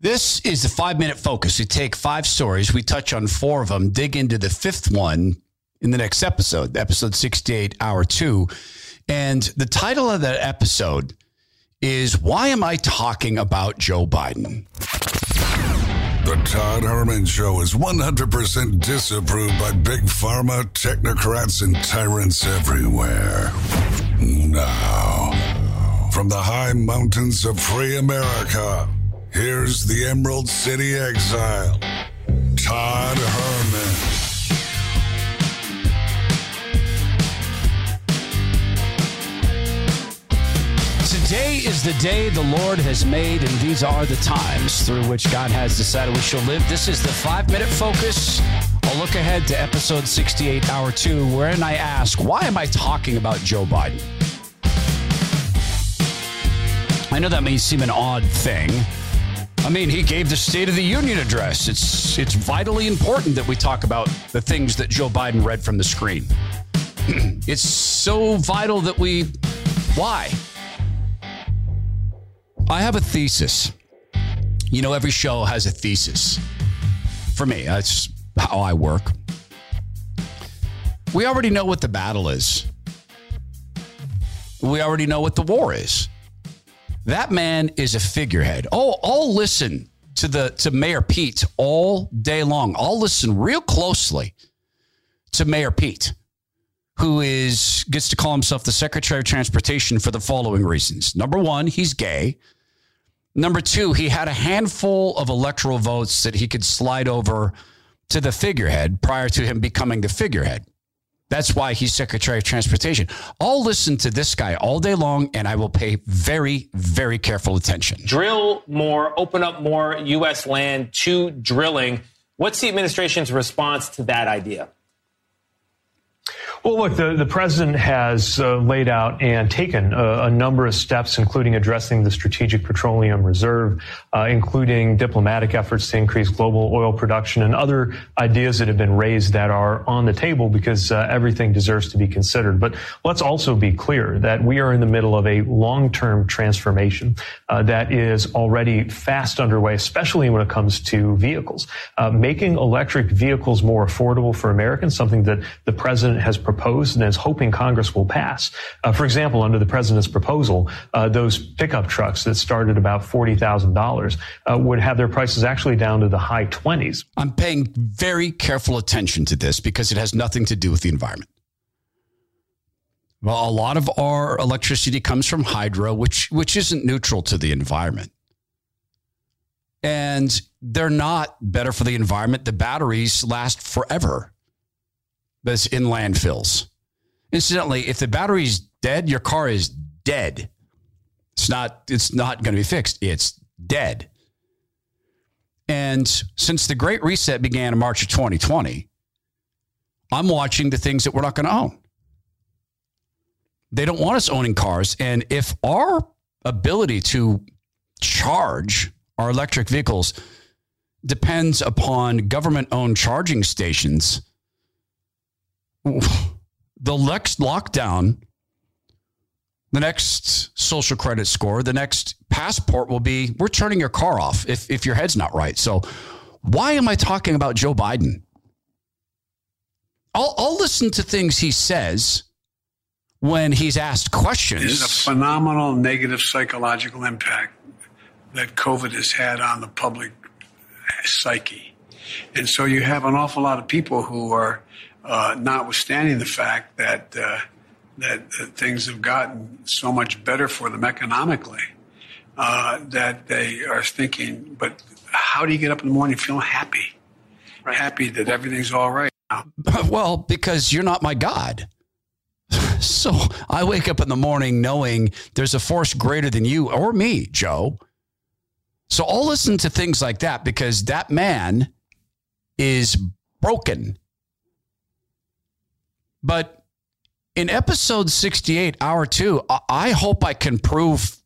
This is the five minute focus. We take five stories, we touch on four of them, dig into the fifth one in the next episode, episode 68, hour two. And the title of that episode is Why Am I Talking About Joe Biden? The Todd Herman Show is 100% disapproved by big pharma, technocrats, and tyrants everywhere. Now, from the high mountains of free America, here's the Emerald City exile, Todd Herman. Today is the day the Lord has made, and these are the times through which God has decided we shall live. This is the five minute focus. I'll look ahead to episode 68, hour two, wherein I ask, why am I talking about Joe Biden? I know that may seem an odd thing. I mean, he gave the State of the Union address. It's it's vitally important that we talk about the things that Joe Biden read from the screen. it's so vital that we why? I have a thesis. You know, every show has a thesis. For me, that's how I work. We already know what the battle is. We already know what the war is. That man is a figurehead. Oh, I'll listen to the to Mayor Pete all day long. I'll listen real closely to Mayor Pete, who is gets to call himself the Secretary of Transportation for the following reasons. Number one, he's gay. Number two, he had a handful of electoral votes that he could slide over to the figurehead prior to him becoming the figurehead. That's why he's Secretary of Transportation. I'll listen to this guy all day long and I will pay very, very careful attention. Drill more, open up more U.S. land to drilling. What's the administration's response to that idea? Well, look, the, the president has uh, laid out and taken a, a, number of steps, including addressing the Strategic Petroleum Reserve, uh, including diplomatic efforts to increase global oil production and other ideas that have been raised that are on the table because uh, everything deserves to be considered. But let's also be clear that we are in the middle of a long-term transformation uh, that is already fast underway, especially when it comes to vehicles. Uh, making electric vehicles more affordable for Americans, something that the president has proposed and is hoping Congress will pass. Uh, for example, under the president's proposal, uh, those pickup trucks that started about $40,000 uh, would have their prices actually down to the high 20s. I'm paying very careful attention to this because it has nothing to do with the environment. Well, a lot of our electricity comes from hydro, which which isn't neutral to the environment. And they're not better for the environment. The batteries last forever that's in landfills. Incidentally, if the battery's dead, your car is dead. It's not it's not going to be fixed. It's dead. And since the Great Reset began in March of 2020, I'm watching the things that we're not going to own. They don't want us owning cars. And if our ability to charge our electric vehicles depends upon government owned charging stations, the next lockdown, the next social credit score, the next passport will be we're turning your car off if, if your head's not right. So, why am I talking about Joe Biden? I'll, I'll listen to things he says when he's asked questions. There's a phenomenal negative psychological impact that COVID has had on the public psyche. And so you have an awful lot of people who are uh, notwithstanding the fact that, uh, that things have gotten so much better for them economically, uh, that they are thinking, but how do you get up in the morning feeling happy? Right. Happy that everything's all right now. Well, because you're not my God. So I wake up in the morning knowing there's a force greater than you or me, Joe. So I'll listen to things like that because that man is broken. But in episode 68, hour two, I hope I can prove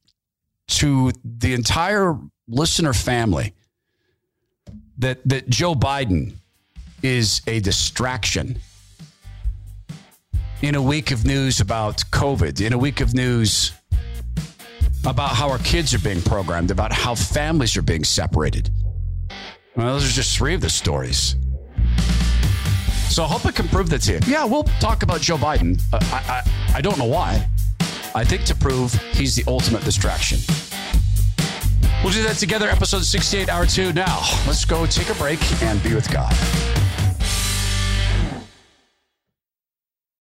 to the entire listener family that, that Joe Biden is a distraction. In a week of news about COVID, in a week of news about how our kids are being programmed, about how families are being separated. Well, those are just three of the stories. So I hope I can prove that to you. Yeah, we'll talk about Joe Biden. Uh, I, I, I don't know why. I think to prove he's the ultimate distraction. We'll do that together, episode 68, hour two. Now, let's go take a break and be with God.